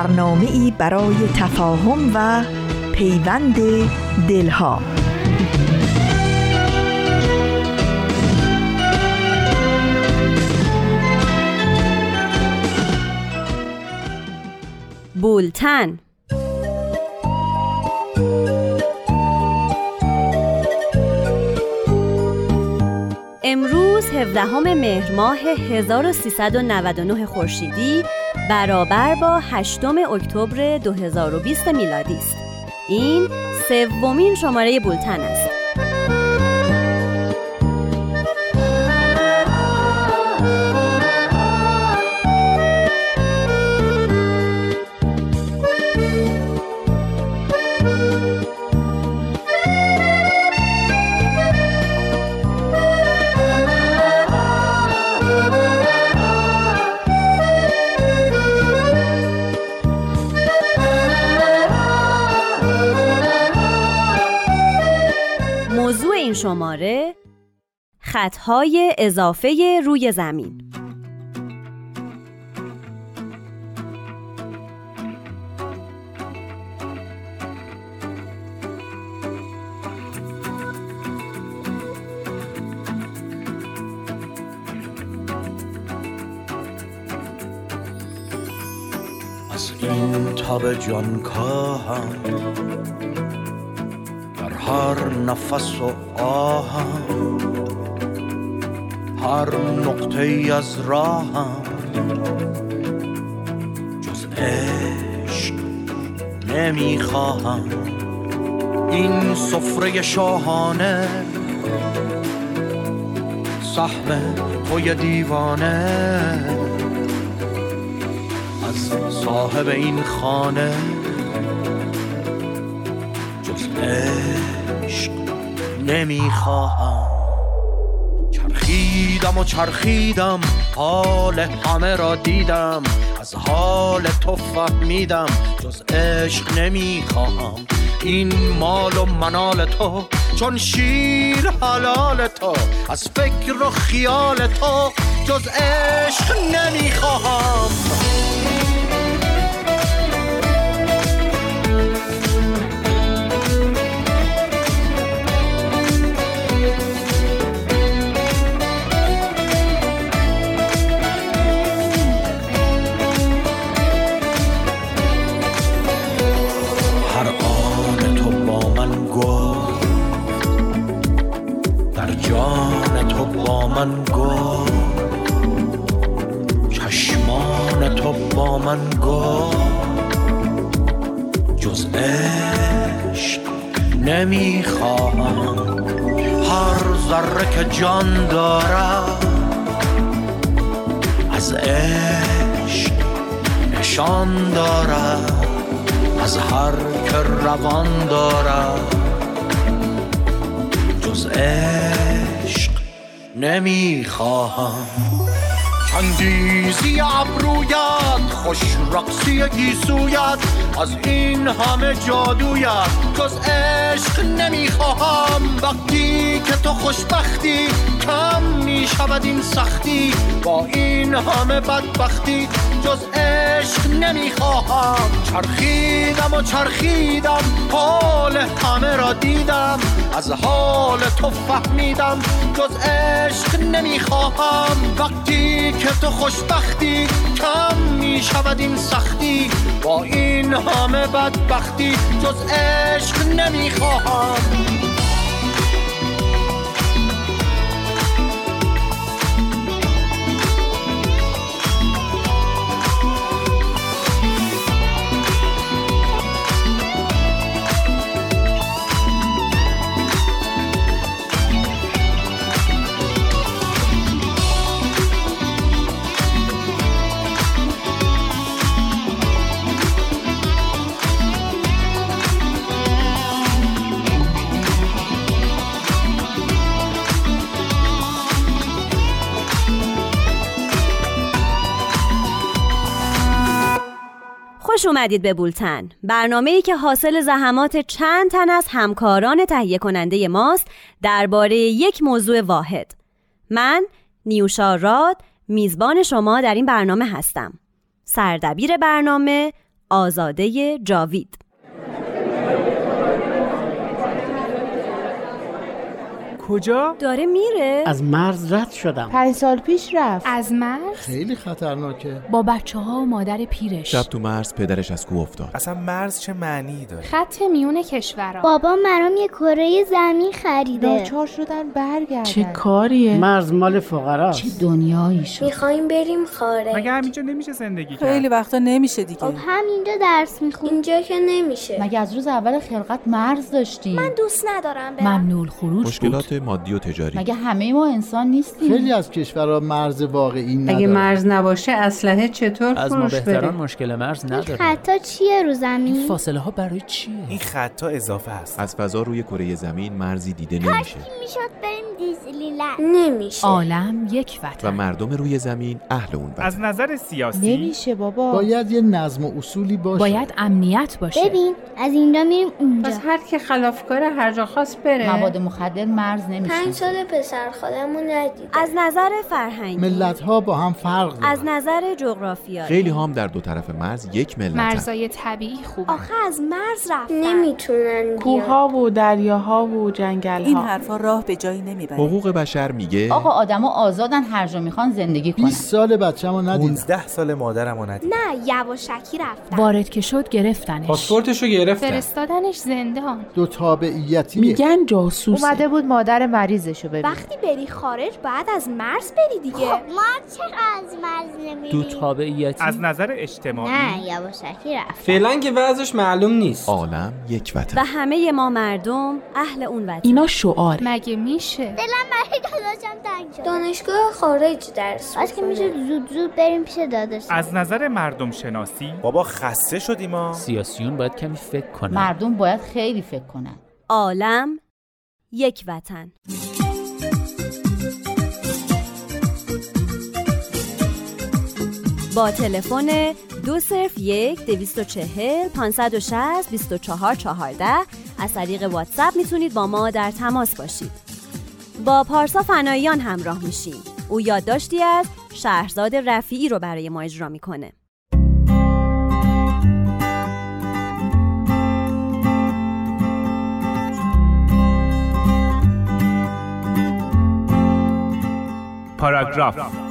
برنامه ای برای تفاهم و پیوند دلها. بولتن. امروز 17 مهر ماه 1399 خورشیدی برابر با 8 اکتبر 2020 میلادی است. این سومین شماره بولتن است. شماره خطهای اضافه روی زمین. از این تاب جان هر نفس و آهم هر نقطه ای از راهم. جز عشق نمی‌خواهم. این سفره شاهانه سهم توی دیوانه. از صاحب این خانه جز عشق نمی‌خواهم. چرخیدم و چرخیدم حال همه را دیدم. از حال تو فهمیدم جز عشق نمی‌خواهم. این مال و منال تو چون شیر حلال تو. از فکر و خیال تو جز عشق نمی‌خواهم. من گفت چشمان تو با من گفت جز عشق نمی‌خواهم هر ذره که جان دارد از عشق نشان دارد از هر که روان دارد جز عشق نمی‌خواهم. چندیزی ابرویت خوش رقصی گیسویت از این همه جادویت. جز عشق نمی‌خواهم وقتی که تو خوشبختی می‌شود این سختی. با این همه بدبختی جز عشق نمی‌خواهم. چرخیدم و چرخیدم حال همه را دیدم. از حال تو فهمیدم جز عشق نمی‌خواهم. وقتی که تو خوشبختی کم می‌شود این سختی. با این همه بدبختی جز عشق نمی‌خواهم. خوش اومدید به بولتن. برنامه ای که حاصل زحمات چند تن از همکاران تهیه کننده ماست درباره یک موضوع واحد. من نیوشا راد میزبان شما در این برنامه هستم. سردبیر برنامه آزاده جاوید. کجا؟ داره میره؟ از مرز رد شدم. پنج سال پیش رفت. از مرز؟ خیلی خطرناکه. با بچه ها و مادر پیرش. شب تو مرز پدرش از کوه افتاد. اصلا مرز چه معنی داره؟ خط میون کشورها بابا مرام یه کره زمین خریده. ناچار شدن برگردن. چه کاریه؟ مرز مال فقرا چه دنیایی شد. می‌خوایم بریم خارج. مگه همینجا نمیشه زندگی کرد؟ خیلی وقتا نمیشه دیگه. خب همینجا درس میخون اینجا که نمیشه. مگه از روز اول خلقت مرز داشتیم من دوست ندارم برم. ممنوع الخروج مشکلات مادی و تجاری. مگه همه ما انسان نیستیم؟ خیلی از کشورها مرز واقعی نداره. اگه مرز نباشه اسلحه چطور از ما بهتران مشکل مرز این نداره. خطا چیه رو زمین؟ فاصله ها برای چیه؟ این خطا اضافه هست از فضا روی کره زمین مرزی دیده نمیشه. می‌شد بریم نمیشه. عالم یک و وطن مردم روی زمین اهل اون وطن. از نظر سیاسی؟ نمیشه بابا. باید یه نظم و اصولی باشه. باید امنیت باشه. ببین از اینجا میریم اونجا. پس هر کی خلافکار هر جا خواست بره. مواد مخدر مرز نمیشه. پنج سال پسر خالمون ندید از نظر فرهنگی. ملت ها با هم فرق دارن. از نظر جغرافیایی. خیلی هم در دو طرف مرز یک ملت مرزای طبیعی خوبه آخه از مرز رفتن. نمی‌تونن بیان. کوها و دریاها و جنگل این ها حرفا راه به جایی نمی‌بره حقوق بشر میگه آقا آدما آزادن هر جا می‌خوان زندگی کنن. 20 سال بچه‌مو ندیدم. 15 سال مادرمو ندیدم. نه یواشکی رفتن وارد که شد گرفتنش. پاسپورتشو گرفتن. فرستادنش زندان. دو تابعیتی. میگن جاسوسه. اومده بود مادر مریضشو ببین وقتی بری خارج باید از مرز بری دیگه. خب ما چرا از مرز نمیریم؟ دو تابعیتی. از نظر اجتماعی. نه یواشکی رفت فعلا که وضعش معلوم نیست. عالم یک وطن. و همه ما مردم اهل اون وطن. اینا شعار. مگه میشه؟ دلم برای داداشم تنگ شد دانشگاه خارج درس بس که میشه زود زود بریم پیش داداش از نظر مردم شناسی؟ بابا خسته شدیم ما سیاسیون باید کمی فکر کنن مردم باید خیلی فکر کنن. عالم یک وطن. با تلفن دو صرف یک دویست و چهل پانصد و شست بیست و چهار چهارده از طریق واتساپ می‌تونید با ما در تماس باشید. با پارسا فناییان همراه میشیم. او یادداشتی از شهرزاد رفیعی رو برای ما اجرا می‌کنه. پاراگراف.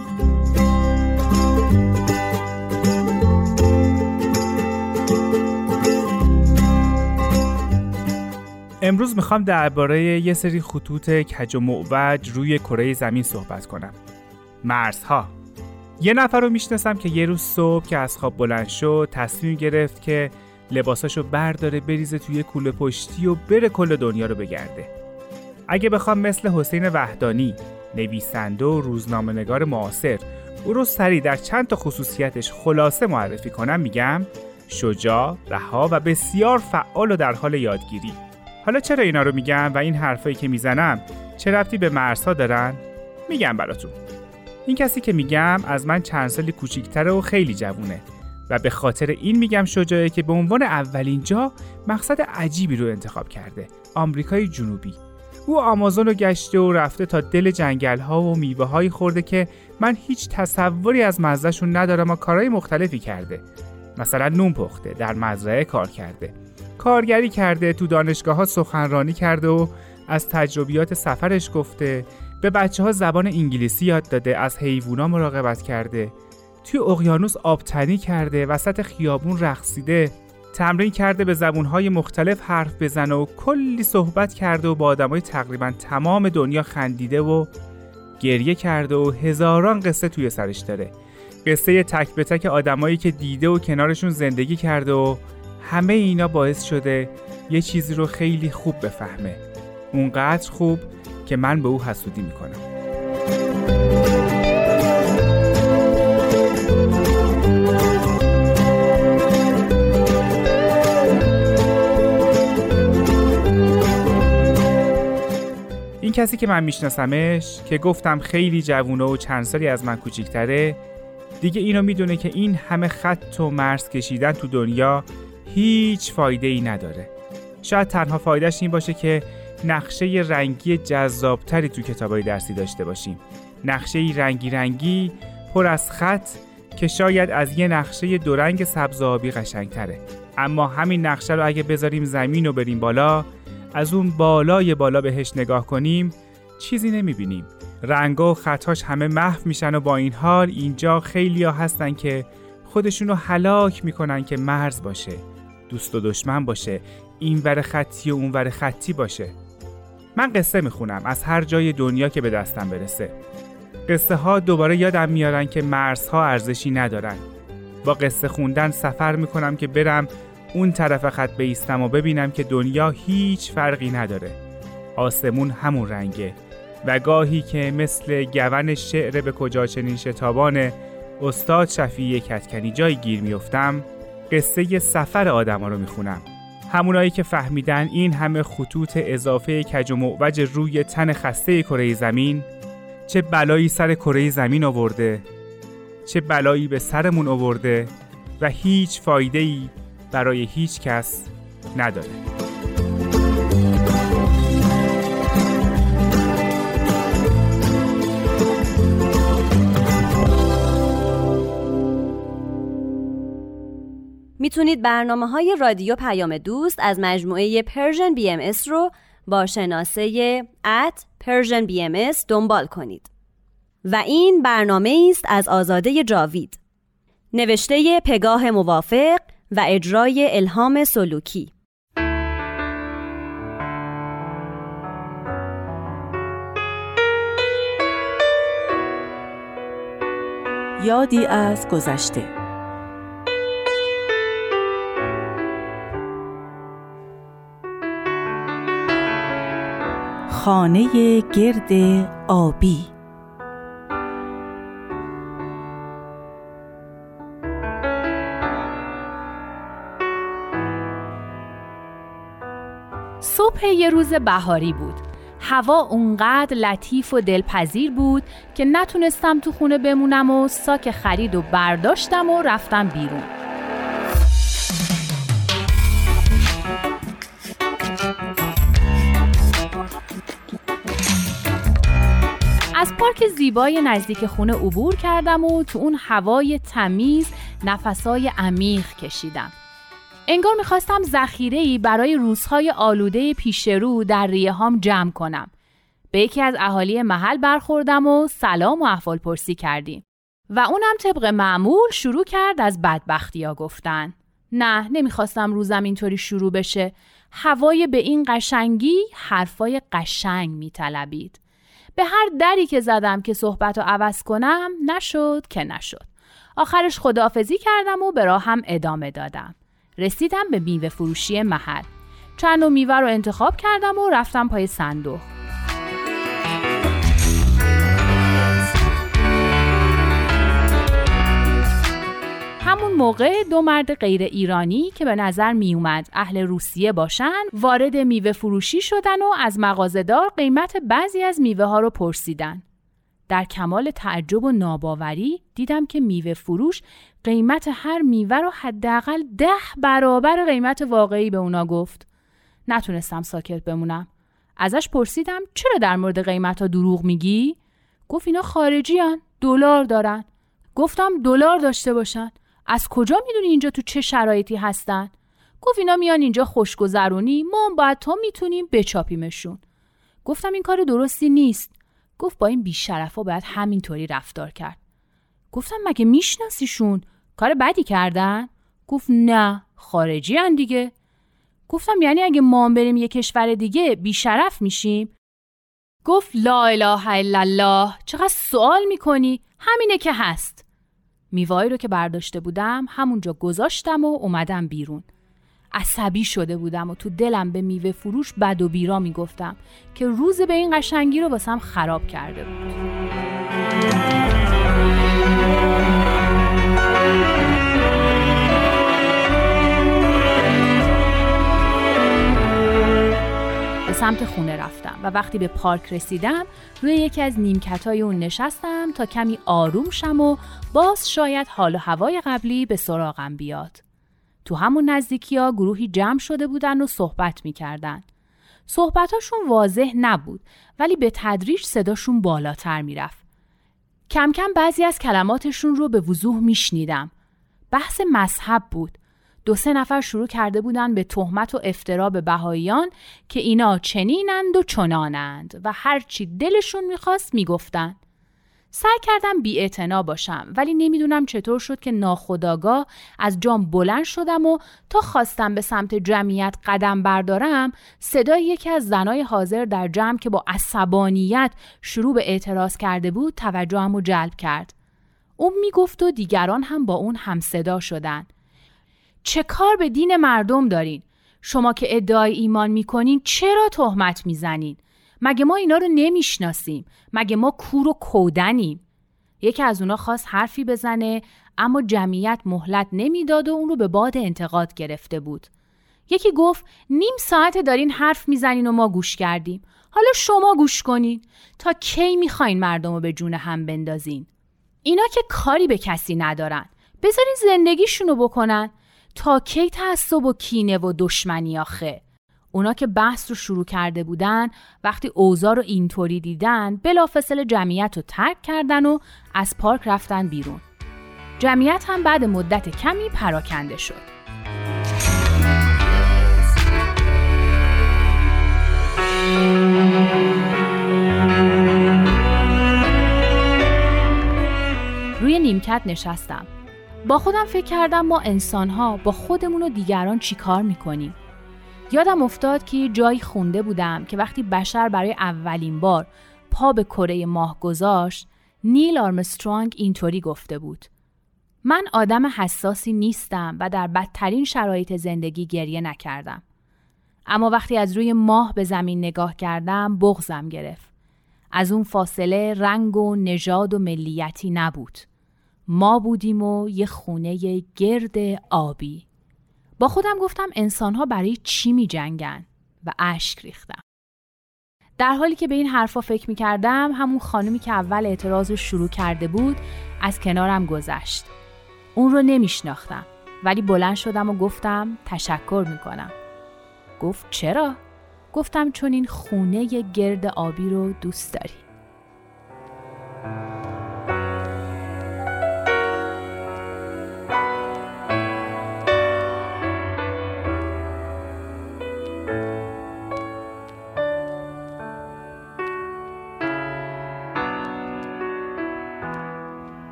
امروز می‌خوام درباره یه سری خطوط کج و معوج روی کره زمین صحبت کنم. مرزها یه نفر رو می‌شناسم که یه روز صبح که از خواب بلند شد تصمیم گرفت که لباساشو برداره بریزه توی کوله پشتی و بره کل دنیا رو بگرده. اگه بخوام مثل حسین وحدانی نویسنده و روزنامه‌نگار معاصر او رو سریع در چند تا خصوصیتش خلاصه معرفی کنم میگم شجاع، رها و بسیار فعال و در حال یادگیری. حالا چرا اینا رو میگم و این حرفایی که می‌زنم چه ربطی به مرزها دارن؟ میگم براتون. این کسی که میگم از من چند سالی کوچیکتره و خیلی جوونه و به خاطر این میگم شجاعه که به عنوان اولین جا مقصد عجیبی رو انتخاب کرده. آمریکای جنوبی. او آمازون رو گشته و رفته تا دل جنگل ها و میوه هایی خورده که من هیچ تصوری از مزهشون ندارم و کارهای مختلفی کرده. مثلا نون پخته، در مزرعه کار کرده. کارگری کرده، تو دانشگاه ها سخنرانی کرده و از تجربیات سفرش گفته، به بچه ها زبان انگلیسی یاد داده، از حیوونا مراقبت کرده. توی اقیانوس آبتنی کرده، وسط خیابون رقصیده، تمرین کرده به زبونهای مختلف حرف بزنه و کلی صحبت کرده و با آدمای تقریبا تمام دنیا خندیده و گریه کرده و هزاران قصه توی سرش داره. قصه تک به تک آدمایی که دیده و کنارشون زندگی کرده و همه اینا باعث شده یه چیزی رو خیلی خوب بفهمه. اونقدر خوب که من به او حسودی می‌کنم. این کسی که من میشناسمش که گفتم خیلی جوونه و چند سالی از من کوچیکتره دیگه اینو می‌دونه که این همه خط و مرز کشیدن تو دنیا هیچ فایده ای نداره. شاید تنها فایدهش این باشه که نقشه رنگی جذابتری تو کتابای درسی داشته باشیم. نقشه رنگی رنگی پر از خط که شاید از یه نقشه دو رنگ سبز آبی قشنگتره. اما همین نقشه رو اگه بذاریم زمین و بریم بالا از اون بالای بالا بهش نگاه کنیم چیزی نمی‌بینیم. رنگا و خطاش همه محو میشن و با این حال اینجا خیلی ها هستن که خودشونو هلاک می‌کنن که مرز باشه. دوست و دشمن باشه این ور خطی و اون ور خطی باشه. من قصه می‌خونم از هر جای دنیا که به دستم برسه. قصه ها دوباره یادم میارن که مرزها ارزشی ندارن. با قصه خوندن سفر می‌کنم که برم اون طرف خط بیستم و ببینم که دنیا هیچ فرقی نداره. آسمون همون رنگه و گاهی که مثل گون شعر به کجا چنین شتابان استاد شفیع کتکنی جای گیر میفتم قصه سفر آدما رو می‌خونم. همونایی که فهمیدن این همه خطوط اضافه کج و معوج روی تن خسته کره زمین چه بلایی سر کره زمین آورده چه بلایی به سرمون آورده و هیچ فایده ای برای هیچ کس نداره. می‌تونید برنامه های رادیو پیام دوست از مجموعه Persian BMS رو با شناسه at Persian BMS دنبال کنید. و این برنامه است از آزاده جاوید. نوشته پگاه موافق و اجرای الهام سلوکی. یادی از گذشته خانه گرد آبی. صبح یه روز بهاری بود. هوا اونقدر لطیف و دلپذیر بود که نتونستم تو خونه بمونم و ساک خرید و برداشتم و رفتم بیرون. پارک زیبای نزدیک خونه عبور کردم و تو اون هوای تمیز نفسای عمیق کشیدم. انگار می‌خواستم ذخیره‌ای برای روزهای آلوده پیش رو در ریه هام جمع کنم. به یکی از اهالی محل برخوردم و سلام و احوال پرسی کردیم. و اونم طبق معمول شروع کرد از بدبختی ها گفتن. نه نمی‌خواستم روزم اینطوری شروع بشه. هوای به این قشنگی حرفای قشنگ میطلبید. به هر دری که زدم که صحبت رو عوض کنم نشد که نشد. آخرش خداحافظی کردم و به راهم ادامه دادم. رسیدم به میوه فروشی محل. چند و میوه رو انتخاب کردم و رفتم پای صندوق. همون موقع دو مرد غیر ایرانی که به نظر می اومد اهل روسیه باشن وارد میوه فروشی شدن و از مغازهدار قیمت بعضی از میوه ها رو پرسیدن. در کمال تعجب و ناباوری دیدم که میوه فروش قیمت هر میوه رو حداقل ده برابر قیمت واقعی به اونا گفت. نتونستم ساکت بمونم. ازش پرسیدم چرا در مورد قیمت ها دروغ میگی؟ گفت اینا خارجی هن. دلار دارن. گفتم دلار داشته باشن. از کجا می‌دونی اینجا تو چه شرایطی هستن؟ گفت اینا میان اینجا خوشگذرونی ما هم باید تا می‌تونیم بچاپیمشون. گفتم این کار درستی نیست. گفت با این بیشرفا باید همینطوری رفتار کرد. گفتم مگه میشناسیشون؟ کار بدی کردن؟ گفت نه خارجی هن دیگه. گفتم یعنی اگه ما بریم یه کشور دیگه بیشرف میشیم؟ گفت لا اله الا الله چقدر سوال می‌کنی؟ همینه که هست. میوایی رو که برداشته بودم همونجا گذاشتم و اومدم بیرون. عصبی شده بودم و تو دلم به میوه فروش بد و بیرا می‌گفتم که روز به این قشنگی رو واسم خراب کرده بود. سمت خونه رفتم و وقتی به پارک رسیدم روی یکی از نیمکتای اون نشستم تا کمی آروم شم و باز شاید حال و هوای قبلی به سراغم بیاد. تو همون نزدیکی ها گروهی جمع شده بودن و صحبت می‌کردن. صحبتاشون واضح نبود ولی به تدریج صداشون بالاتر می‌رفت. کم کم بعضی از کلماتشون رو به وضوح میشنیدم. بحث مذهب بود. دو سه نفر شروع کرده بودن به تهمت و افترا به بهاییان که اینا چنینند و چنانند و هرچی دلشون می‌خواست می‌گفتن. سعی کردم بی باشم ولی نمی‌دونم چطور شد که ناخداگاه از جام بلند شدم و تا خواستم به سمت جمعیت قدم بردارم صدای یکی از زنای حاضر در جمع که با عصبانیت شروع به اعتراض کرده بود توجهم رو جلب کرد. اون می‌گفت و دیگران هم با اون هم صدا شدن. چه کار به دین مردم دارین؟ شما که ادعای ایمان می‌کنین چرا تهمت می‌زنین؟ مگه ما اینا رو نمی‌شناسیم؟ مگه ما کور و کودنیم؟ یکی از اونا خواست حرفی بزنه اما جمعیت مهلت نمی‌داد و اون رو به باد انتقاد گرفته بود. یکی گفت نیم ساعت دارین حرف می‌زنین و ما گوش کردیم. حالا شما گوش کنین. تا کی می‌خواین مردم رو به جون هم بندازین؟ اینا که کاری به کسی ندارن. بذارین زندگیشونو بکنن. تا کی تعصب و کینه و دشمنی آخه؟ اونا که بحث رو شروع کرده بودن وقتی اوضاع رو اینطوری دیدن بلافاصله جمعیت رو ترک کردن و از پارک رفتن بیرون. جمعیت هم بعد مدت کمی پراکنده شد. روی نیمکت نشستم. با خودم فکر کردم ما انسانها با خودمون و دیگران چیکار می‌کنیم. یادم افتاد که جایی خونده بودم که وقتی بشر برای اولین بار پا به کره ماه گذاشت نیل آرمسترانگ اینطوری گفته بود. من آدم حساسی نیستم و در بدترین شرایط زندگی گریه نکردم. اما وقتی از روی ماه به زمین نگاه کردم بغزم گرفت. از اون فاصله رنگ و نژاد و ملیتی نبود. ما بودیم و یه خونه گرد آبی با خودم گفتم انسانها برای چی می جنگن و اشک ریختم. در حالی که به این حرفا فکر می کردم همون خانمی که اول اعتراض رو شروع کرده بود از کنارم گذشت. اون رو نمیشناختم ولی بلند شدم و گفتم تشکر می کنم. گفت چرا؟ گفتم چون این خونه گرد آبی رو دوست داری.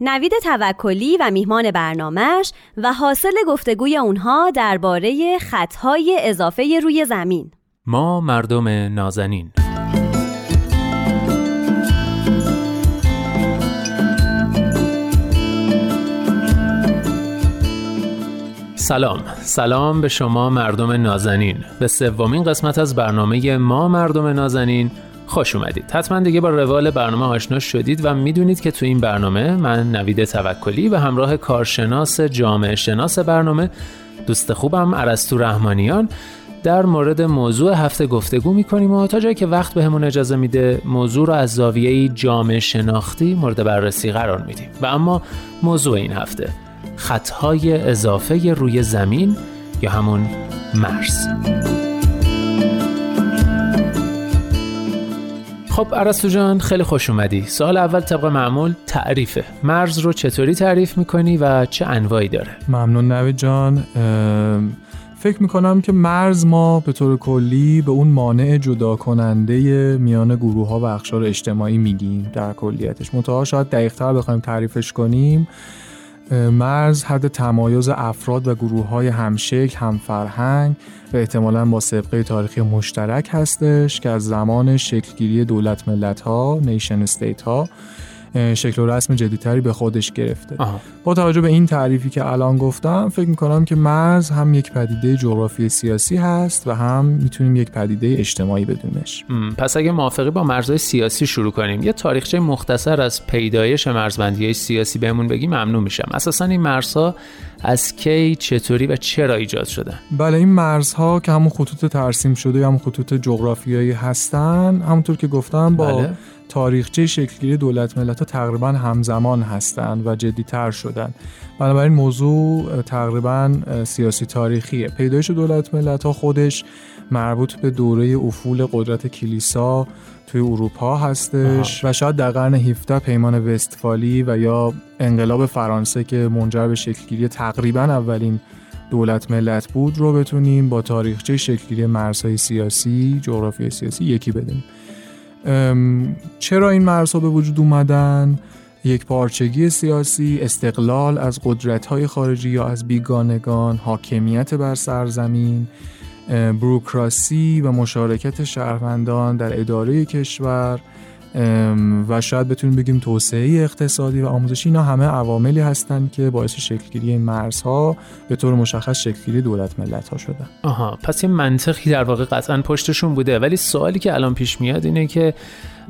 نوید توکلی و میهمان برنامهش و حاصل گفتگوی اونها درباره خطهای اضافه روی زمین. ما مردم نازنین. سلام. سلام به شما مردم نازنین. به سومین قسمت از برنامه ما مردم نازنین خوش اومدید. حتما دیگه با روال برنامه آشنا شدید و می‌دونید که تو این برنامه من نوید توکلی و همراه کارشناس جامعه شناس برنامه دوست خوبم عرستو رحمانیان در مورد موضوع هفته گفتگو می‌کنیم و تا جایی که وقت بهمون به اجازه میده موضوع رو از زاویه جامعه شناختی مورد بررسی قرار میدیم. و اما موضوع این هفته خطهای اضافه روی زمین یا همون مرز. خب عرستو جان خیلی خوش اومدی. سال اول طبق معمول تعریفه. مرز رو چطوری تعریف می‌کنی و چه انواعی داره؟ ممنون نوید جان. فکر می‌کنم که مرز ما به طور کلی به اون مانع جدا کننده میان گروه ها و اخشار اجتماعی میگیم. در کلیتش. منتها شاید دقیقتر بخوایم تعریفش کنیم. مرز حد تمایز افراد و گروه های همشکل، همفرهنگ و احتمالا با سبقه تاریخی مشترک هستش که از زمان شکلگیری دولت ملت ها، نیشن استیت ها شکل و رسم جدیتری به خودش گرفته. با توجه به این تعریفی که الان گفتم فکر می‌کنم که مرز هم یک پدیده جغرافی سیاسی هست و هم می‌تونیم یک پدیده اجتماعی بدونش. پس اگه موافقی با مرزهای سیاسی شروع کنیم. یه تاریخچه مختصر از پیدایش مرزبندی های سیاسی بهمون بگی ممنون میشم. اساسا این مرزها از کی چطوری و چرا ایجاد شدن؟ بله این مرزها که همون خطوط ترسیم شده یا همون خطوط جغرافیایی هستن همونطور که گفتم با بله. تاریخچه شکلگیری دولت ملت ها تقریبا همزمان هستند و جدیتر شدن بنابراین موضوع تقریبا سیاسی تاریخیه. پیدایش دولت ملت ها خودش مربوط به دوره افول قدرت کلیسا توی اروپا هستش و شاید در قرن 17 پیمان وستفالی و یا انقلاب فرانسه که منجر به شکلگیری تقریبا اولین دولت ملت بود رو بتونیم با تاریخچه شکلگیری مرزهای سیاسی جغرافی سیاسی یکی بدیم چرا این مرزها به وجود اومدن؟ یک پارچگی سیاسی استقلال از قدرت‌های خارجی یا از بیگانگان حاکمیت بر سرزمین بروکراسی و مشارکت شهروندان در اداره کشور. و شاید بتونیم بگیم توسعه اقتصادی و آموزشی اینا همه عواملی هستند که باعث شکلگیری این مرزها به طور مشخص شکلگیری دولت ملت ها شدن آها پس یه منطقی در واقع قطعا پشتشون بوده. ولی سوالی که الان پیش میاد اینه که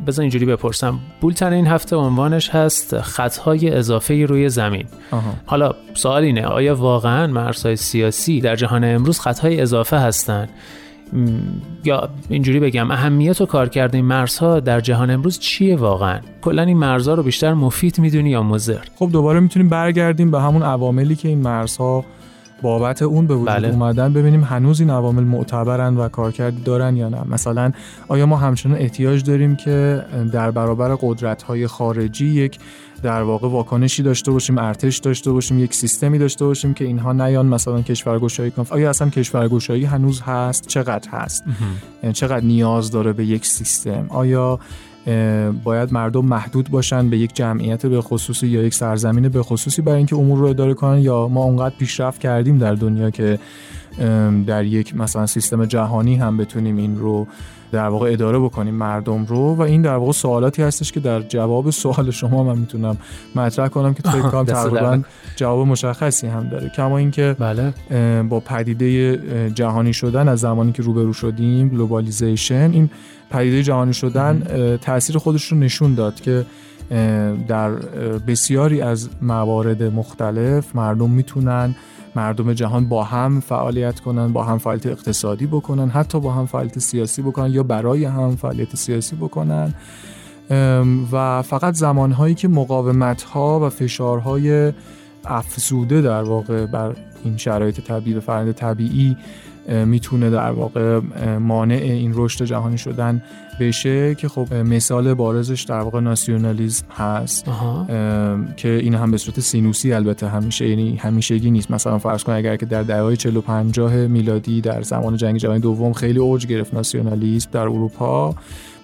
بذار اینجوری بپرسم. بولتن این هفته عنوانش هست خطهای اضافه روی زمین. آها. حالا سوال اینه آیا واقعا مرزهای سیاسی در جهان امروز خطهای اضافه هستند یا اینجوری بگم اهمیت و کارکرد این مرزها در جهان امروز چیه واقعا؟ کلا این مرزها رو بیشتر مفید می‌دونی یا مضر؟ خب دوباره می‌تونیم برگردیم به همون عواملی که این مرزها بابت اون به وجود بله. اومدن. ببینیم هنوز این عوامل معتبرن و کارکردی دارن یا نه. مثلا آیا ما همچنان احتیاج داریم که در برابر قدرت های خارجی یک در واقع واکنشی داشته باشیم ارتش داشته باشیم یک سیستمی داشته باشیم که اینها نیان. مثلا کشورگشایی کنن آیا اصلا کشورگشایی هنوز هست؟ چقدر هست؟ یعنی چقدر نیاز داره به یک سیستم؟ آیا باید مردم محدود باشن به یک جمعیت به خصوصی یا یک سرزمین به خصوصی برای اینکه امور رو اداره کنن؟ یا ما اونقدر پیشرفت کردیم در دنیا که در یک مثلا سیستم جهانی هم بتونیم این رو در واقع اداره بکنیم مردم رو و این در واقع سوالاتی هستش که در جواب سوال شما من می‌تونم مطرح کنم که فکر کنم تقریبا جواب مشخصی هم داره. کما اینکه بله. با پدیده جهانی شدن از زمانی که روبرو شدیم globalization این پدیده جهانی شدن تاثیر خودش رو نشون داد که در بسیاری از موارد مختلف مردم می‌تونن مردم جهان با هم فعالیت کنن با هم فعالیت اقتصادی بکنن حتی با هم فعالیت سیاسی بکنن یا برای هم فعالیت سیاسی بکنن. و فقط زمانهایی که مقاومت ها و فشارهای افزوده در واقع بر این شرایط طبیعی و فرآیند طبیعی می‌تونه در واقع مانع این رشد جهانی شدن بشه که خب مثال بارزش در واقع ناسیونالیزم هست. که این هم به صورت سینوسی البته همیشه یعنی همیشگی نیست. مثلا فرض کن اگر که در دهه 40 و 50 میلادی در زمان جنگ جهانی دوم خیلی اوج گرفت ناسیونالیسم در اروپا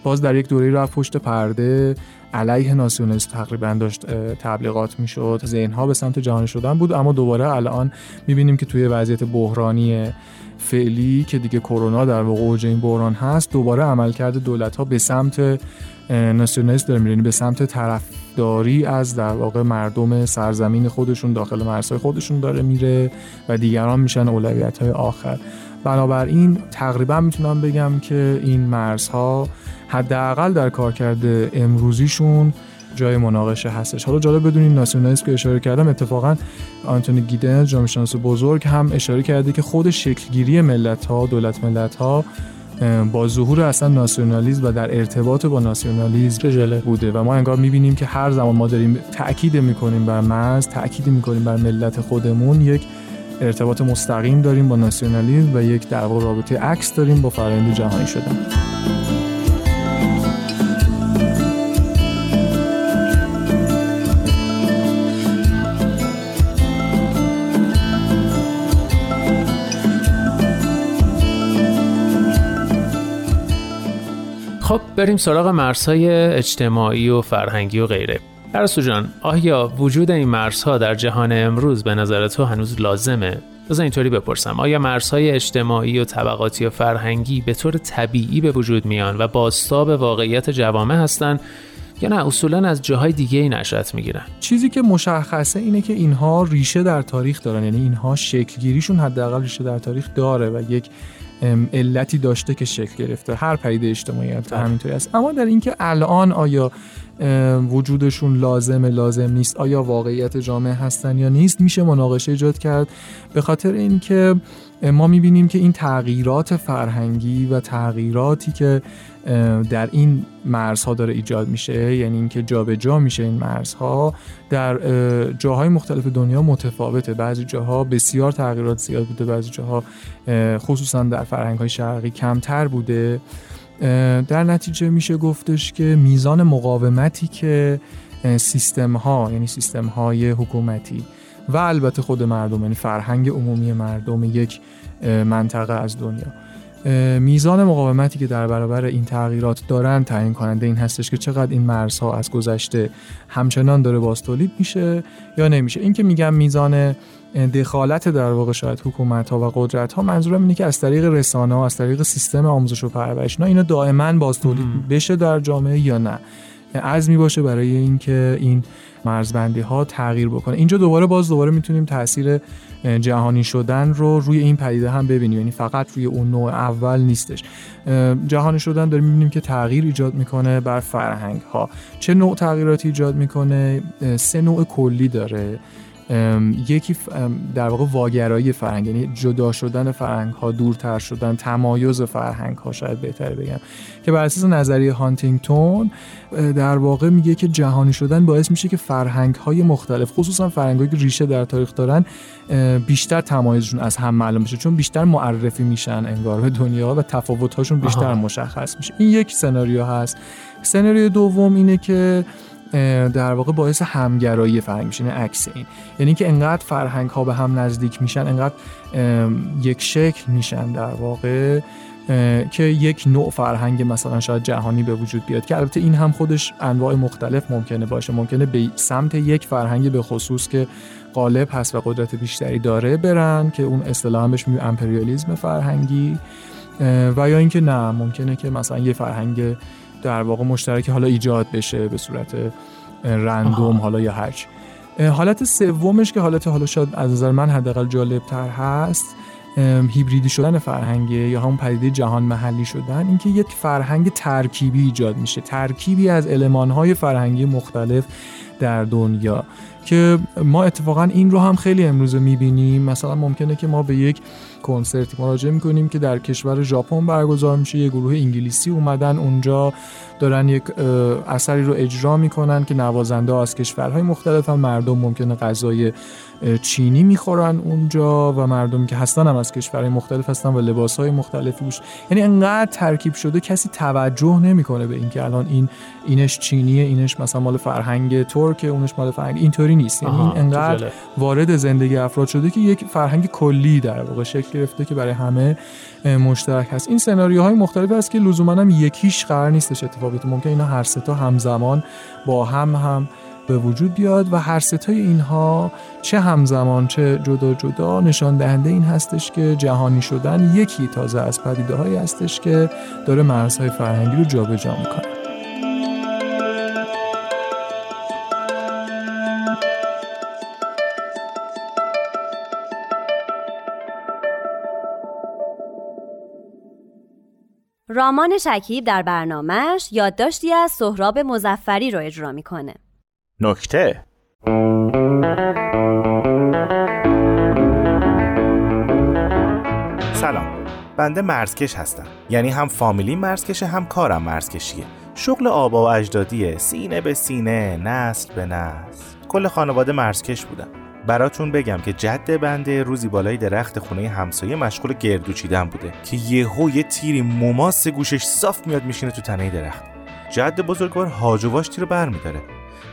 باز در یک دوره رفت پشت پرده علیه ناسیونالیسم تقریبا داشت تبلیغات می‌شد. ذهنها به سمت جهانی شدن بود اما دوباره الان می‌بینیم که توی وضعیت بحرانی فعلی که دیگه کرونا در واقع اوج این بحران هست دوباره عملکرد دولت ها به سمت ناسیونالیسم داره میره یعنی به سمت طرفداری از در واقع مردم سرزمین خودشون داخل مرزهای خودشون داره میره و دیگران میشن اولویت های آخر. بنابراین تقریبا می‌تونم بگم که این مرزها حداقل در کارکرد امروزیشون جای مناقشه هستش. حالا جالب بدونین ناسیونالیسم که اشاره کردم اتفاقا آنتونی گیدن جامعه شناس بزرگ هم اشاره کرده که خود شکلگیری ملت ها دولت ملت ها با ظهور اصلا ناسیونالیسم و در ارتباط با ناسیونالیسم بوده و ما انگار می‌بینیم که هر زمان ما داریم تاکید می‌کنیم بر مرز تاکید می‌کنیم بر ملت خودمون یک ارتباط مستقیم داریم با ناسیونالیسم و یک در رابطه عکس داریم با فرآیند جهانی شدن. بریم سراغ مرزهای اجتماعی و فرهنگی و غیره. ارسو جان آیا وجود این مرزها در جهان امروز به نظر تو هنوز لازمه؟ بذار اینطوری بپرسم. آیا مرزهای اجتماعی و طبقاتی و فرهنگی به طور طبیعی به وجود میان و باستاب واقعیت جوامع هستند یا نه؟ اصولا از جاهای دیگه ای نشأت می‌گیرن. چیزی که مشخصه اینه که اینها ریشه در تاریخ دارن. یعنی اینها شکلگیریشون حداقل ریشه در تاریخ داره و یک علتی داشته که شکل گرفته هر پدیده اجتماعی البته بله. همینطوری است اما در اینکه الان آیا وجودشون لازم لازم نیست. آیا واقعیت جامعه هستن یا نیست؟ میشه مناقشه ایجاد کرد. به خاطر اینکه ما می‌بینیم که این تغییرات فرهنگی و تغییراتی که در این مرزها داره ایجاد میشه یعنی اینکه جابجا میشه این مرزها در جاهای مختلف دنیا متفاوته. بعضی جاها بسیار تغییرات زیاد بوده بعضی جاها خصوصا در فرهنگ های شرقی کمتر بوده. در نتیجه میشه گفتش که میزان مقاومتی که سیستم ها یعنی سیستم های حکومتی و البته خود مردم یعنی فرهنگ عمومی مردم یک منطقه از دنیا. میزان مقاومتی که در برابر این تغییرات دارن تعیین کننده این هستش که چقدر این مرزها از گذشته همچنان داره باز تولید میشه یا نمیشه. این که میگم میزان دخالت در واقع شاید حکومت ها و قدرت ها منظورم اینه که از طریق رسانه ها از طریق سیستم آموزش و پرورش اینا دائما باز تولید بشه در جامعه یا نه. عزمی باشه برای اینکه این مرزبندی ها تغییر بکنه. اینجا دوباره باز دوباره می‌تونیم تاثیر جهانی شدن رو روی این پدیده هم ببینیم. یعنی فقط روی اون نوع اول نیستش. جهانی شدن داریم می‌بینیم که تغییر ایجاد می‌کنه بر فرهنگ ها چه نوع تغییراتی ایجاد می‌کنه؟ سه نوع کلی داره. یکی در واقع واگرایی فرهنگ یعنی جدا شدن فرهنگ ها دورتر شدن تمایز فرهنگ ها شاید بهتره بگم که بر اساس نظریه هانتینگتون در واقع میگه که جهانی شدن باعث میشه که فرهنگ های مختلف خصوصا فرهنگ هایی که ریشه در تاریخ دارن بیشتر تمایزشون از هم معلوم بشه چون بیشتر معرفی میشن انگار به دنیا و تفاوت هاشون بیشتر آها. مشخص میشه این یک سناریو هست سناریو دوم اینه که در واقع باعث همگرایی فرهنگ میشه این عکس این. یعنی که انقدر فرهنگ ها به هم نزدیک میشن انقدر یک شکل میشن در واقع که یک نوع فرهنگ مثلا شاید جهانی به وجود بیاد. که البته این هم خودش انواع مختلف ممکنه باشه. ممکنه به سمت یک فرهنگ به خصوص که غالب هست و قدرت بیشتری داره برن که اون اصطلاحا بهش میگه امپریالیسم فرهنگی. و یا اینکه نه ممکنه که مثلا یه فرهنگ در واقع مشترک حالا ایجاد بشه به صورت رندوم حالا یا هرچی حالت سومش که حالت حالا شاید از نظر من حداقل جالب تر هست هیبریدی شدن فرهنگه یا همون پدیده جهان محلی شدن اینکه یک فرهنگ ترکیبی ایجاد میشه. ترکیبی از المانهای فرهنگی مختلف در دنیا. که ما اتفاقا این رو هم خیلی امروزه می‌بینیم. مثلا ممکنه که ما به یک کنسرتی مراجعه می‌کنیم که در کشور ژاپن برگزار میشه. یه گروه انگلیسی اومدن اونجا دارن یک اثری رو اجرا می‌کنن که نوازنده از کشورهای مختلف هم مردم ممکنه غذای چینی می‌خورن اونجا و مردم که هستن هم از کشورهای مختلف هستن و لباسهای مختلفی بوش یعنی انقدر ترکیب شده کسی توجه نمی‌کنه به اینکه الان این اینش چینیه اینش مثلا مال فرهنگ ترک اونش مال فرهنگ اینطوری نیست. یعنی این انقدر وارد زندگی افراد شده که یک فرهنگ کلی در واقع شکل گرفته که برای همه مشترک هست. این سناریوهای مختلف هست که لزوما هم یکیش قرار نیستش اتفاق بیفته ممکن اینا هر سه تا همزمان با هم هم به وجود بیاد و هر ستای اینها چه همزمان چه جدا جدا نشان دهنده این هستش که جهانی شدن یکی تازه از پدیده هایی هستش که داره مرزهای فرهنگی رو جابجا می‌کنه رامان شکیب در برنامهش یادداشتی از سهراب مزفری رو اجرا می‌کنه. نکته. سلام. بنده مرزکش هستم. یعنی هم فامیلی مرزکشه هم کارم مرزکشیه. شغل آبا و اجدادیه. سینه به سینه نسل به نسل. کل خانواده مرزکش بودم. براتون بگم که جد بنده روزی بالای درخت خونه همسایه مشغول گردو چیدن بوده که یهو یه تیری موماس گوشش صاف میاد میشینه تو تنه درخت. جد بزرگوار هاجواش تیر بر میداره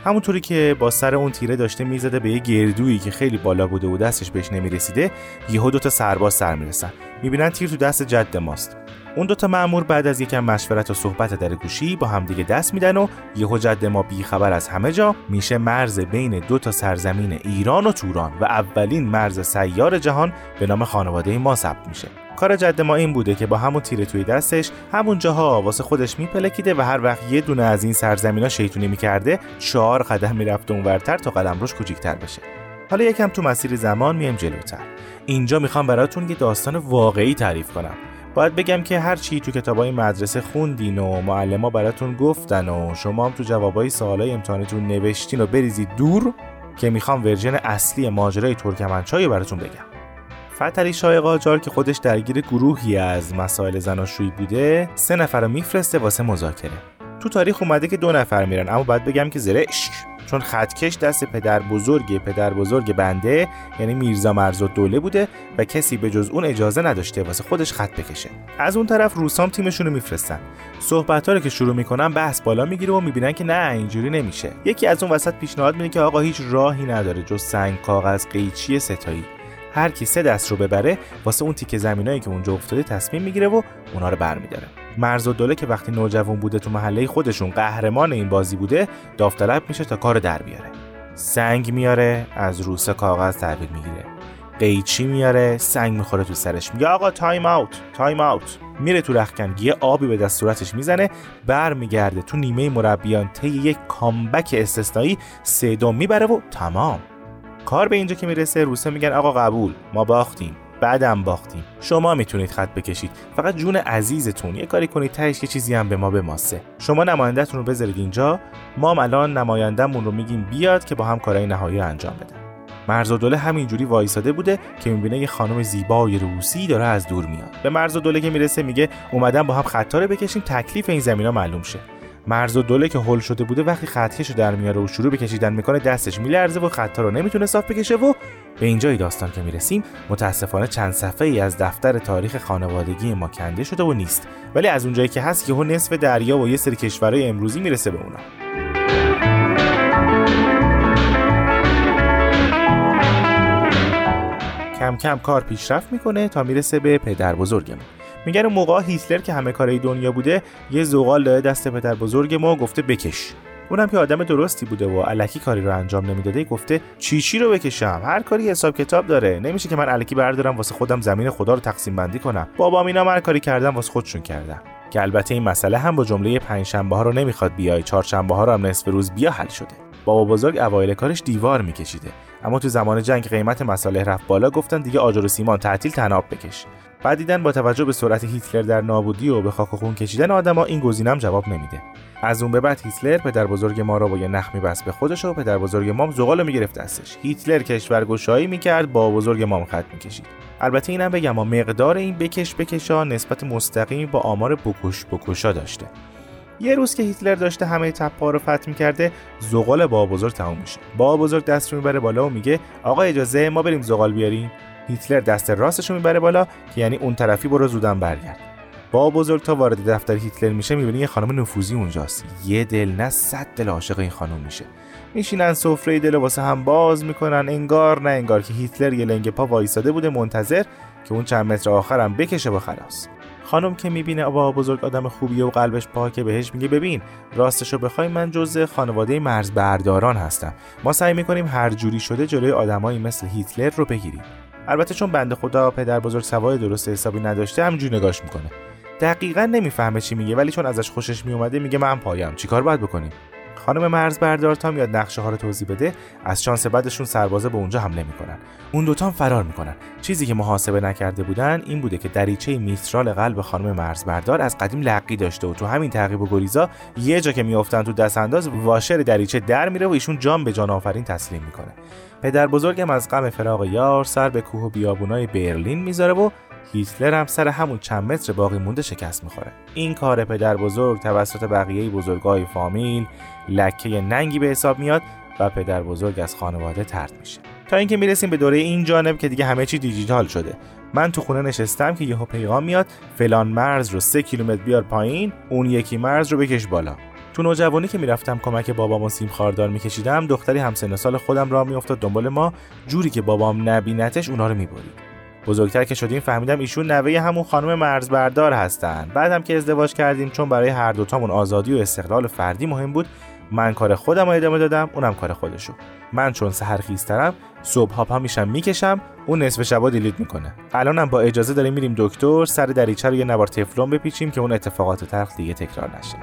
همونطوری که با سر اون تیره داشته می‌زده به یه گردویی که خیلی بالا بوده و دستش بهش نمی‌رسیده یهو دوتا سرباز سر می‌رسن. می‌بینن تیر تو دست جد ماست. اون دوتا مأمور بعد از یکم مشورت و صحبت در گوشی با همدیگه دست میدن و یهو جد ما بیخبر از همه جا میشه مرز بین دو تا سرزمین ایران و توران و اولین مرز سیار جهان به نام خانواده ما ثبت میشه. کار جد ما این بوده که با همون تیره توی دستش همون جاها واسه خودش میپلکیده و هر وقت یه دونه از این سرزمینا شیطونی می‌کرده چهار قدم می‌رفته اونورتر تا قدم روش کوچیکتر بشه. حالا یکم تو مسیر زمان میایم جلوتر. اینجا می‌خوام براتون یه داستان واقعی تعریف کنم. باید بگم که هر چی تو کتابای مدرسه خوندین و معلما براتون گفتن و شما هم تو جوابای سوالای امتحانتون نوشتین و بریزید دور که می‌خوام ورژن اصلی ماجرای ترکمنچای براتون بگم. فتری شای قاجار که خودش درگیر گروهی از مسائل زناشویی بوده سه نفر رو میفرسته واسه مذاکره. تو تاریخ اومده که دو نفر میرن اما باید بگم که زرشک. چون خطکش دست پدر بزرگ پدر بزرگ بنده یعنی میرزا مرز دوله بوده و کسی به جز اون اجازه نداشته واسه خودش خط بکشه. از اون طرف روسام تیمشون رو میفرستن. صحبت رو که شروع می‌کنن بحث بالا می‌گیره و می‌بینن که نه اینجوری نمیشه. یکی از اون وسط پیشنهاد میده که آقا هیچ راهی نداره جز سنگ کاغذ قیچی ستایی. هر کی سه دست رو ببره واسه اون تیکه زمینایی که اونجا افتاده تصمیم می‌گیره و اونا رو برمیداره. مرز و دوله که وقتی نوجوان بوده تو محله خودشون قهرمان این بازی بوده داوطلب میشه تا کار در بیاره. سنگ میاره از روسه کاغذ تحویل می‌گیره. قیچی میاره سنگ می‌خوره تو سرش. میگه آقا تایم اوت تایم اوت میره تو رخکن یه آبی به دست صورتش می‌زنه برمیگرده تو نیمه مربیان طی یک کامبک استثنایی سه دوم می‌بره و تمام. کار به اینجا که می‌رسه روسه میگن آقا قبول ما باختیم بعدم باختیم. شما می‌تونید خط بکشید. فقط جون عزیزتون یه کاری کنید تهش یه چیزی هم به ما بماسه. شما نمایندهتون رو بذارید اینجا. ما هم الان نمایندهمون رو میگیم بیاد که با هم کارهای نهایی انجام بده. مرز و دوله همینجوری وایساده بوده که می‌بینه یه خانم زیبای روسی داره از دور میاد. به مرز و دوله که می‌رسه میگه اومدن با هم خطا رو بکشیم تکلیف این زمینا معلوم شه. مرز و دوله که هل شده بوده وقتی خطکش رو در میاره و شروع به کشیدن می‌کنه دستش میلرزه و خطا رو نمی‌تونه صاف بکشه و به اینجای داستان که می‌رسیم متاسفانه چند صفحه ای از دفتر تاریخ خانوادگی ما کنده شده و نیست. ولی از اونجایی که هست یهو نصف دریا و یه سری کشورهای امروزی می‌رسه به اونا. کم کم کار پیشرفت می‌کنه تا می‌رسه به پدر بزرگمون میگن اون موقع هیتلر که همه کارهای دنیا بوده یه زغال داده دست پدر بزرگ ما گفته بکش. اونم که آدم درستی بوده و علکی کاری رو انجام نمی‌داده گفته چی چی رو بکشم؟ هر کاری حساب کتاب داره. نمیشه که من علکی بردارم واسه خودم زمین خدا رو تقسیم بندی کنم. بابا اینا هر کاری کردم واسه خودشون کردن که البته این مسئله هم با جمله پنج شنبه ها رو نمی‌خواد بیای چهارشنبه ها رو هم نصف روز بیا حل شده. بابا بزرگ اوایل کارش دیوار میکشیده. اما تو زمان جنگ قیمت مساله رفت بالا گفتن دیگه آجر و سیمان تعطیل تناب بکش. بعد دیدن با توجه به سرعت هیتلر در نابودی و به خاک و خون کشیدن آدما این گزینم جواب نمیده. از اون به بعد هیتلر پدر بزرگ ما را با یه نخ میبست به خودش و پدر بزرگ مام زغال می‌گرفت دستش. هیتلر کشورگشایی می‌کرد با بزرگ مام خط می‌کشید. البته اینم بگم ما مقدار این بکش بکشا نسبت مستقیم با آمار بکش بکشا داشته. یه روز که هیتلر داشته همه تپا رو فتح می‌کرده زغال با بزرگ تموم میشه. با بزرگ دست رو می‌بره بالا و میگه آقا اجازه ما بریم زغال بیاریم؟ هیتلر دست راستش رو می‌بره بالا که یعنی اون طرفی برو زودن برگرد. با بزرگ تا وارد دفتر هیتلر میشه می‌بینی یه خانم نفوذی اونجاست. یه دل نه صد دل عاشق این خانم میشه. میشینن سفره دل واسه هم باز می‌کنن انگار نه انگار که هیتلر یه لنگ پا وایساده بوده منتظر که اون چند متر آخرم بکشه با خلاص. خانم که می‌بینه آبا بزرگ آدم خوبیه و قلبش پاکه بهش میگه ببین راستشو بخوای من جزء خانواده مرز برداران هستم. ما سعی می‌کنیم هر جوری شده جلوی آدمایی مثل هیتلر رو بگیریم. البته چون بنده خدا پدر بزرگ سوای درست حسابی نداشته همینجوری نگاش می‌کنه. دقیقا نمی‌فهمه چی میگه ولی چون ازش خوشش میومده میگه من پایم. چیکار باید بکنیم؟ خانم مرز بردار تا میاد نقشه ها رو توضیح بده از شانس بعدشون سربازه به اونجا حمله می‌کنن. اون دوتا فرار می‌کنن. چیزی که محاسبه نکرده بودن این بوده که دریچه میترال قلب خانم مرز بردار از قدیم لقی داشته و تو همین تعقیب و گریزا یه جا که میافتن تو دست انداز واشر دریچه در میره و ایشون جان به جان آفرین تسلیم می‌کنه. پدر بزرگم از غم فراق یار سر به کوه و بیابونای برلین می‌ذاره و هیتلر هم سر همون چند متر باقی مونده شکست می‌خوره. این کار پدر بزرگ توسط بقیه بزرگای فامیل لکه ننگی به حساب میاد و پدر بزرگ از خانواده ترد میشه. تا اینکه می‌رسیم به دوره این جانب که دیگه همه چی دیجیتال شده. من تو خونه نشستم که یهو پیغام میاد فلان مرز رو سه کیلومتر بیار پایین اون یکی مرز رو بکش بالا. تو نوجوانی که می‌رفتم کمک بابام و سیم خاردار میکشیدم دختری همسن سال خودم را میافتاد دنبال ما. جوری که بابام نبینتش اونا رو می‌برید. بزرگتر که شدیم فهمیدم ایشون نوه همون خانم مرزبردار هستن. بعدم که ازدواج کردیم چون برای هر دوتامون آزادی و استقلال فردی مهم بود من کار خودم رو ادامه دادم اونم کار خودشو من چون سهرخیزترم صبح پا میشم می‌کشم اون نصف شبا دیلیت می‌کنه. الانم با اجازه داریم میریم دکتر سر دریچه رو یه نوار تفلون بپیچیم که اون اتفاقات تلخ دیگه تکرار نشه.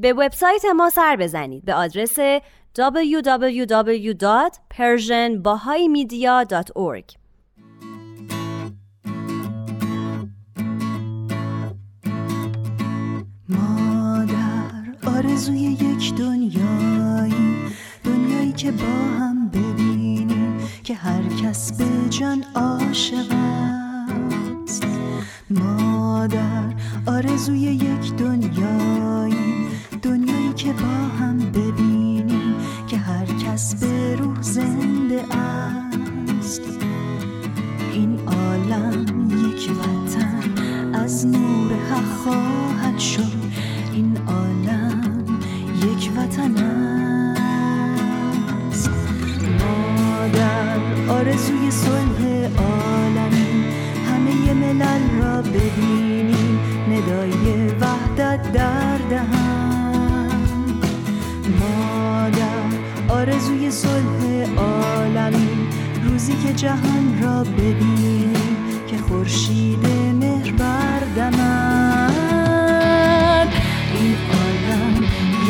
به وبسایت ما سر بزنید. به آدرس www.persianbahaimedia.org مادر آرزوی یک دنیایی دنیایی که با هم ببینیم که هر کس به جان عاشق است. مادر آرزوی یک دنیایی که با هم ببینیم که هر کس به روح زنده است. این عالم یک وطن از نور حق خواهد شد. این عالم یک وطن است. مادر آرزوی صلح که جهان را ببینیم که خورشید مهر بردمد این عالم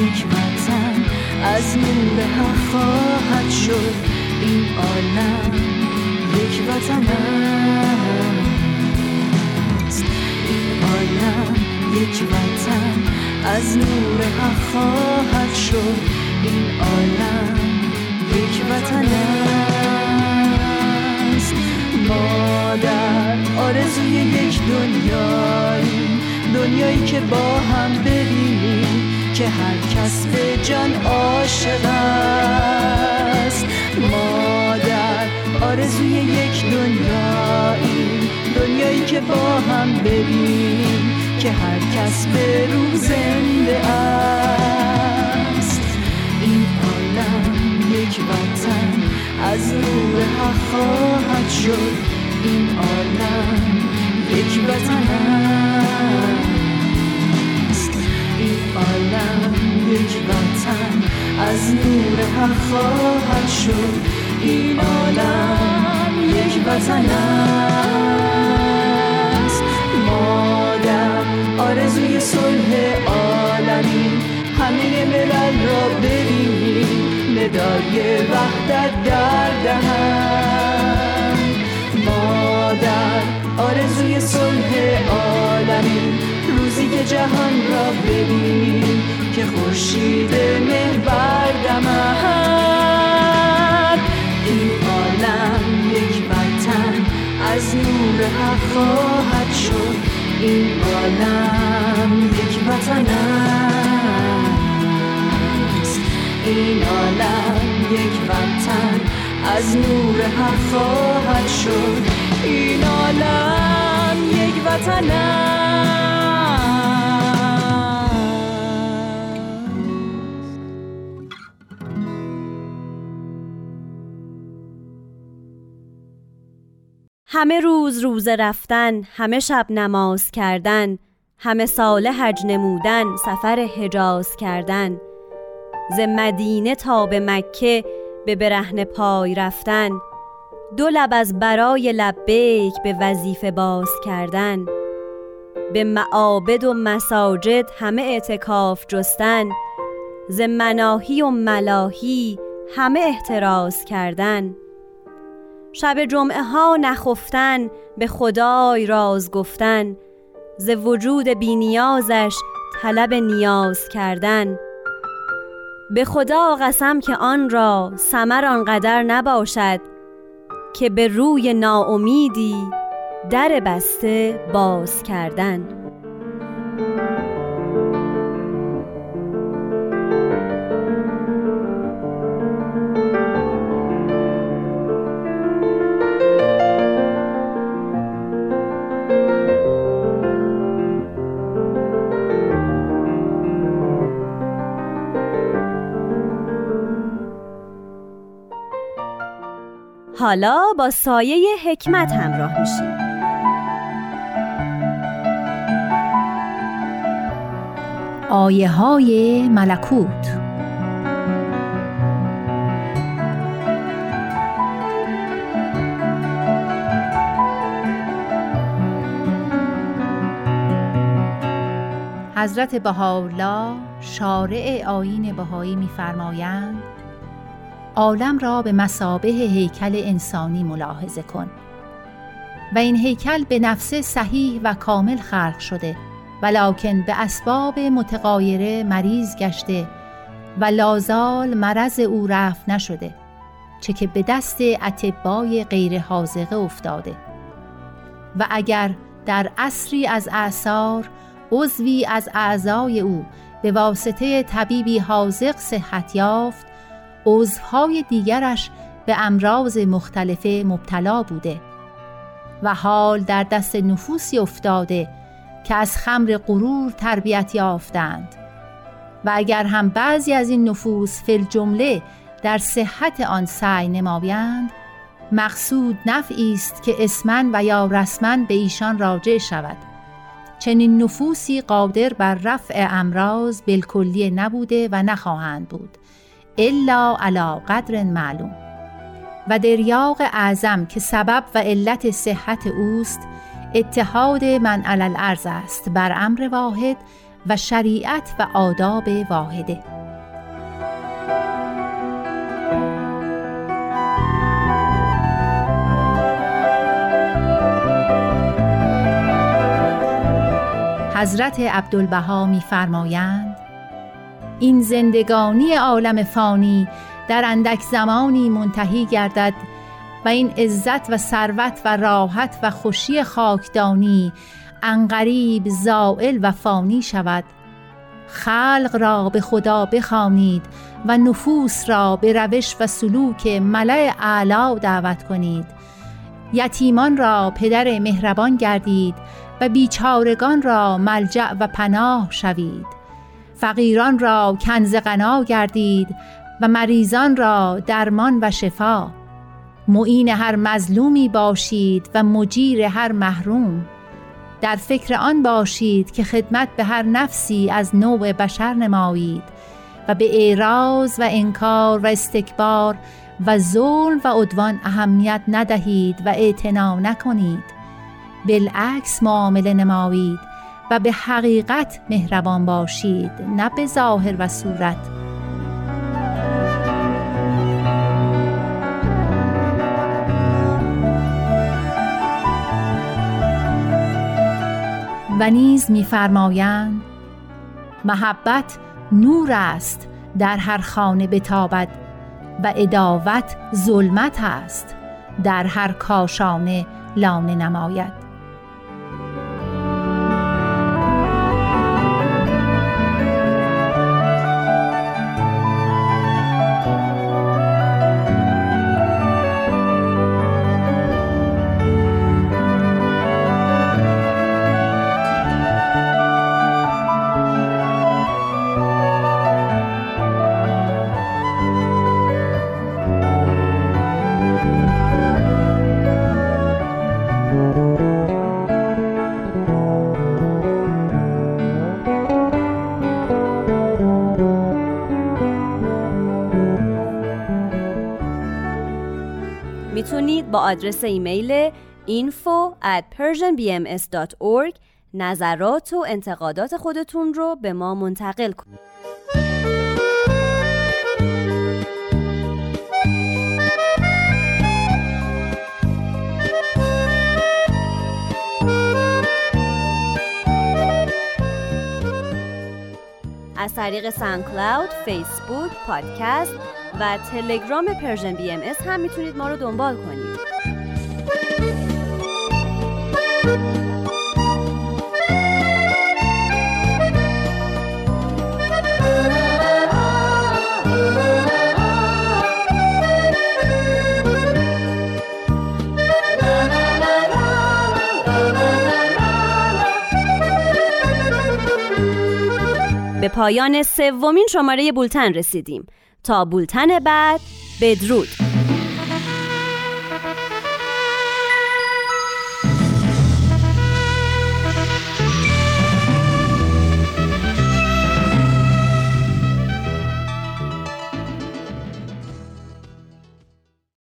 یک وطن از نور حق خواهد شد. این عالم یک وطن است. این عالم یک وطن از نور حق خواهد شد. این عالم یک وطن است. مادر آرزوی یک دنیایی. دنیایی که با هم ببینیم که هر کس به جان عاشق است. مادر آرزوی یک دنیایی. دنیایی که با هم ببینیم که هر کس به روح زنده است. این عالم یک وطن. از نور حق خواهد شد این عالم. یک وطن است این عالم یک وطن. از نور حق خواهد شد این عالم. یک وطن است مادر آرزوی صلح عالمی. همه ملل را ببینیم. ندای وحدت در دهن مادر آرزوی صلح عالمی روزی که جهان را ببینیم که خورشید مهر بردمد این عالم یک وطن از نور حق خواهد شد. این عالم یک وطن این عالم یک وطن از نور حق خواهد شد. این عالم یک وطن همه روز روزه رفتن همه شب نماز کردن همه ساله حج نمودن سفر حجاز کردن. ز مدینه تا به مکه به برهن پای رفتن. دو لب از برای لبیک به وظیفه باز کردن. به معابد و مساجد همه اعتکاف جستن. ز مناهی و ملاهی همه احتراز کردن. شب جمعه ها نخفتن به خدای راز گفتن. ز وجود بینیازش طلب نیاز کردن. به خدا قسم که آن را ثمر آنقدر نباشد که به روی ناامیدی در بسته باز کردن. حالا با سایه حکمت همراه میشیم. آیه های ملکوت. حضرت بهاءالله شارع آیین بهایی می‌فرمایند عالم را به مسابه هیکل انسانی ملاحظه کن. و این هیکل به نفس صحیح و کامل خلق شده ولکن به اسباب متقایره مریض گشته و لازال مرض او رفت نشده چه که به دست اتبای غیر حاضقه افتاده. و اگر در اصری از اعثار عضوی از اعضای او به واسطه طبیبی حاضق صحت یافت عضوهای دیگرش به امراض مختلفه مبتلا بوده و حال در دست نفوسی افتاده که از خمر غرور تربیت یافتند. و اگر هم بعضی از این نفوس فل جمله در صحت آن سعی نمایند مقصود نفعی است که اسمن و یا رسمن به ایشان راجع شود. چنین نفوسی قادر بر رفع امراض بالکلی نبوده و نخواهند بود. الا علا قدر معلوم. و دریاغ اعظم که سبب و علت صحت اوست اتحاد من علل ارز است بر امر واحد و شریعت و آداب واحده. حضرت عبدالبها میفرمایند این زندگانی عالم فانی در اندک زمانی منتهی گردد و این عزت و ثروت و راحت و خوشی خاکدانی انقریب زائل و فانی شود. خلق را به خدا بخوانید و نفوس را به روش و سلوک ملع اعلا دعوت کنید. یتیمان را پدر مهربان گردید و بیچارگان را ملجع و پناه شوید. فقیران را کنز غنا گردید و مریضان را درمان و شفا. معین هر مظلومی باشید و مجیر هر محروم. در فکر آن باشید که خدمت به هر نفسی از نوع بشر نمایید و به اعراض و انکار و استکبار و ظلم و عدوان اهمیت ندهید و اعتنا نکنید. بالعکس معامله نمایید. و به حقیقت مهربان باشید نه به ظاهر و صورت. و نیز میفرمایند محبت نور است در هر خانه بتابد و اداوت ظلمت است در هر کاشانه لانه نماید. می‌تونید با آدرس ایمیل info at persianbms.org نظرات و انتقادات خودتون رو به ما منتقل کنید. از طریق SoundCloud، فیسبوک، پادکست و تلگرام Persian BMS هم می‌تونید ما رو دنبال کنید. به پایان سومین شماره بولتن رسیدیم تا بولتن بعد بدرود.